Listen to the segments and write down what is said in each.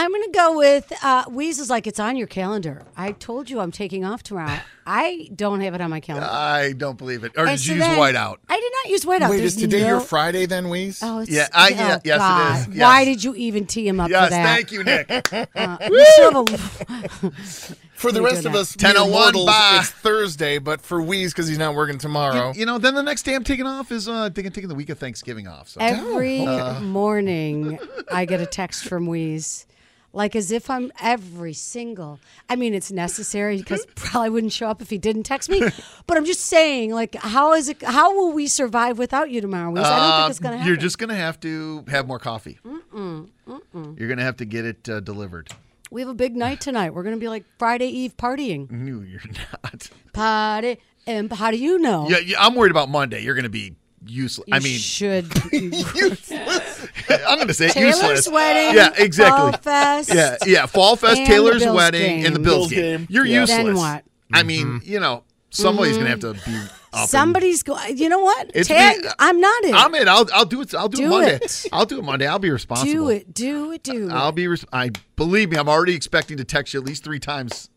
I'm going to go with uh, Weasel's like it's on your calendar. I told you I'm taking off tomorrow. I don't have it on my calendar. I don't believe it. Or And did so you use then- whiteout? I did not use whiteout. Wait, There's is today no- your Friday then, Weez? Oh, it's, Yeah, I- yeah, oh, yes, it God. is. Yes. Why did you even tee him up Yes, for that? thank you, Nick. Uh, you still have a- For the rest of that. us, 10:01 mere mortals, bye. it's Thursday, but for Weez, because he's not working tomorrow. You, you know, then the next day I'm taking off is uh, taking taking the week of Thanksgiving off. So Every Uh. morning, I get a text from Wheeze. Like as if I'm every single. I mean, it's necessary because probably wouldn't show up if he didn't text me. But I'm just saying, like, how is it? How will we survive without you tomorrow, Wheeze? I don't think it's gonna happen. Uh, You're just gonna have to have more coffee. You're gonna have to get it uh, delivered. We have a big night tonight. We're gonna be like Friday Eve partying, No, you're not. party. And how do you know? Yeah, yeah, I'm worried about Monday. You're gonna be useless. You I mean, should. I'm gonna say Taylor's useless. wedding. Yeah, exactly. Fall Fest. Yeah, yeah. Fall Fest, And the Taylor's Bills wedding, game. and the Bills, Bills game. game. You're Yeah. useless. Then what? I mean, mm-hmm. you know, somebody's gonna have to be. Up and- Somebody's going. You know what? It's Tag. me. Uh, I'm not in. I'm in. I'll I'll do it. I'll do, Do it Monday. it. I'll do it Monday. I'll be responsible. do it. Do it. Do it. I'll be. Res- I believe me. I'm already expecting to text you at least three times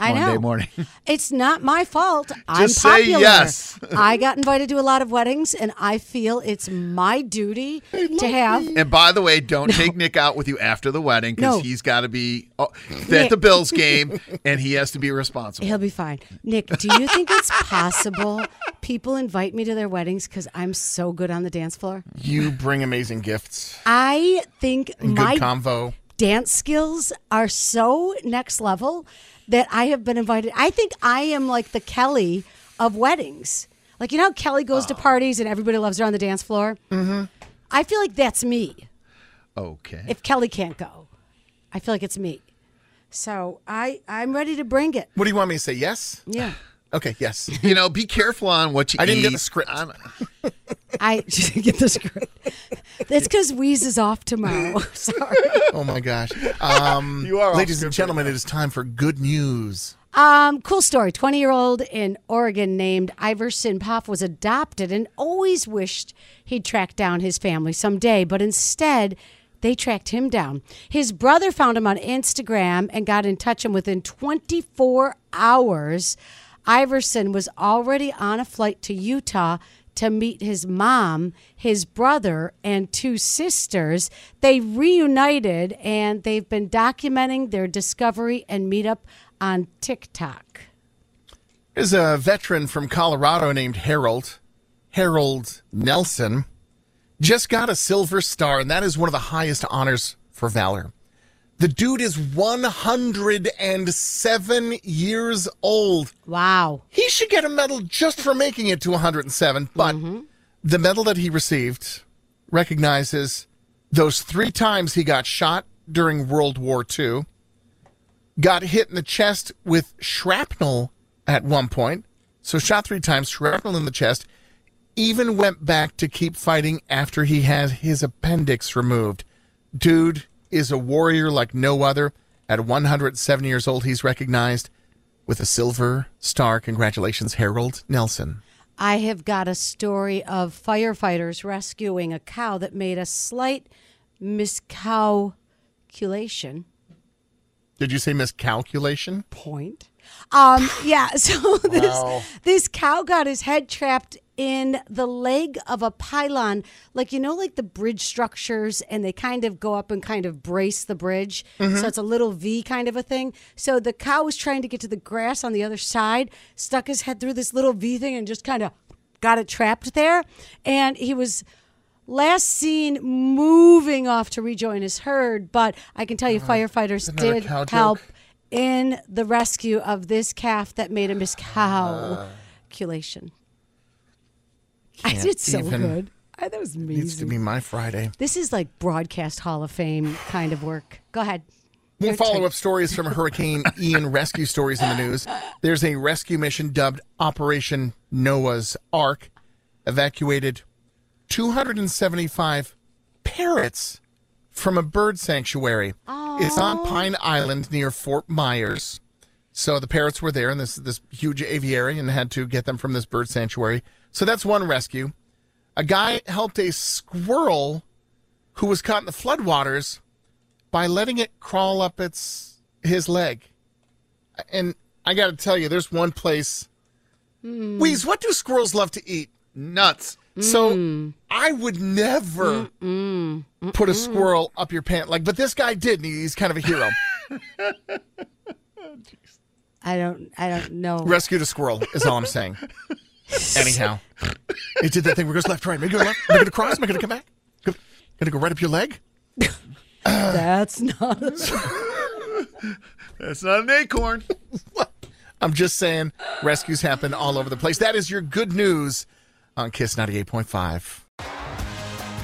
I Monday know. morning. It's not my fault. I'm Just say popular. yes. I got invited to a lot of weddings, and I feel it's my duty to have. And by the way, don't take Nick out with you after the wedding because No. he's got to be oh, at the Bills game and he has to be responsible. He'll be fine. Nick, do you think it's possible people invite me to their weddings because I'm so good on the dance floor? You bring amazing gifts I think and my good convo. dance skills are so next level that I have been invited. I think I am like the Kelly of weddings. Like you know, how Kelly goes to parties and everybody loves her on the dance floor. Mm-hmm. I feel like that's me. Okay. If Kelly can't go, I feel like it's me. So I I'm ready to bring it. What do you want me to say? Yes? Yeah. Okay, yes. you know, be careful on what you I didn't get the script. I'm- I get the script. That's because Wheeze is off tomorrow. Sorry. Oh my gosh. Um, You are off ladies and script gentlemen, it is time for good news. Um, cool story. 20 year old in Oregon named Iverson Poff was adopted and always wished he'd track down his family someday, but instead, they tracked him down. His brother found him on Instagram and got in touch, him within 24 hours, Iverson was already on a flight to Utah to meet his mom, his brother, and two sisters. They reunited and they've been documenting their discovery and meetup on TikTok. There's a veteran from Colorado named Harold, Harold Nelson, just got a Silver Star, and that is one of the highest honors for valor. The dude is 107 years old. Wow. He should get a medal just for making it to 107, but mm-hmm. the medal that he received recognizes those three times he got shot during World War II, got hit in the chest with shrapnel at one point, so shot three times, shrapnel in the chest, even went back to keep fighting after he had his appendix removed. Dude is a warrior like no other. At 107 years old, he's recognized with a silver star. Congratulations, Harold Nelson. I have got a story of firefighters rescuing a cow that made a slight miscalculation. Did you say miscalculation? Point. Um, yeah, so this this cow got his head trapped in the leg of a pylon, like you know, like the bridge structures, and they kind of go up and kind of brace the bridge. So mm-hmm. it's a little V kind of a thing. So the cow was trying to get to the grass on the other side, stuck his head through this little V thing, and just kind of got it trapped there. And he was last seen moving off to rejoin his herd, but I can tell you, uh-huh. firefighters did cow joke. help in the rescue of this calf that made a miscalculation. I did so even- good. I, that was Needs to be my Friday. This is like broadcast Hall of Fame kind of work. Go ahead. More follow up stories from Hurricane Ian rescue stories in the news. There's a rescue mission dubbed Operation Noah's Ark, evacuated 275 parrots from a bird sanctuary. It's on Pine Island near Fort Myers. So the parrots were there in this this huge aviary and had to get them from this bird sanctuary. So that's one rescue. A guy helped a squirrel who was caught in the floodwaters by letting it crawl up its his leg. And I got to tell you, there's one place. Hmm. Wheeze, what do squirrels love to eat? Nuts. So hmm. I would never put a squirrel up your pant like, but this guy did. And he's kind of a hero. Oh, I don't. I don't know. Rescued a squirrel is all I'm saying. Anyhow, he did that thing where it goes left, right. make it going left? Am I going to cross? Am I going to come back? Go- Gonna go right up your leg? That's not. A, That's not an acorn. I'm just saying, rescues happen all over the place. That is your good news on Kiss 98.5.